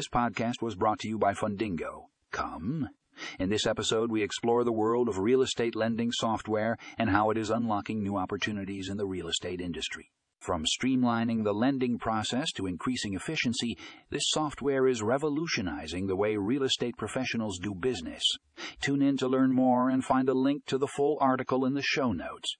This podcast was brought to you by Fundingo. Come. In this episode, we explore the world of real estate lending software and how it is unlocking new opportunities in the real estate industry. From streamlining the lending process to increasing efficiency, this software is revolutionizing the way real estate professionals do business. Tune in to learn more and find a link to the full article in the show notes.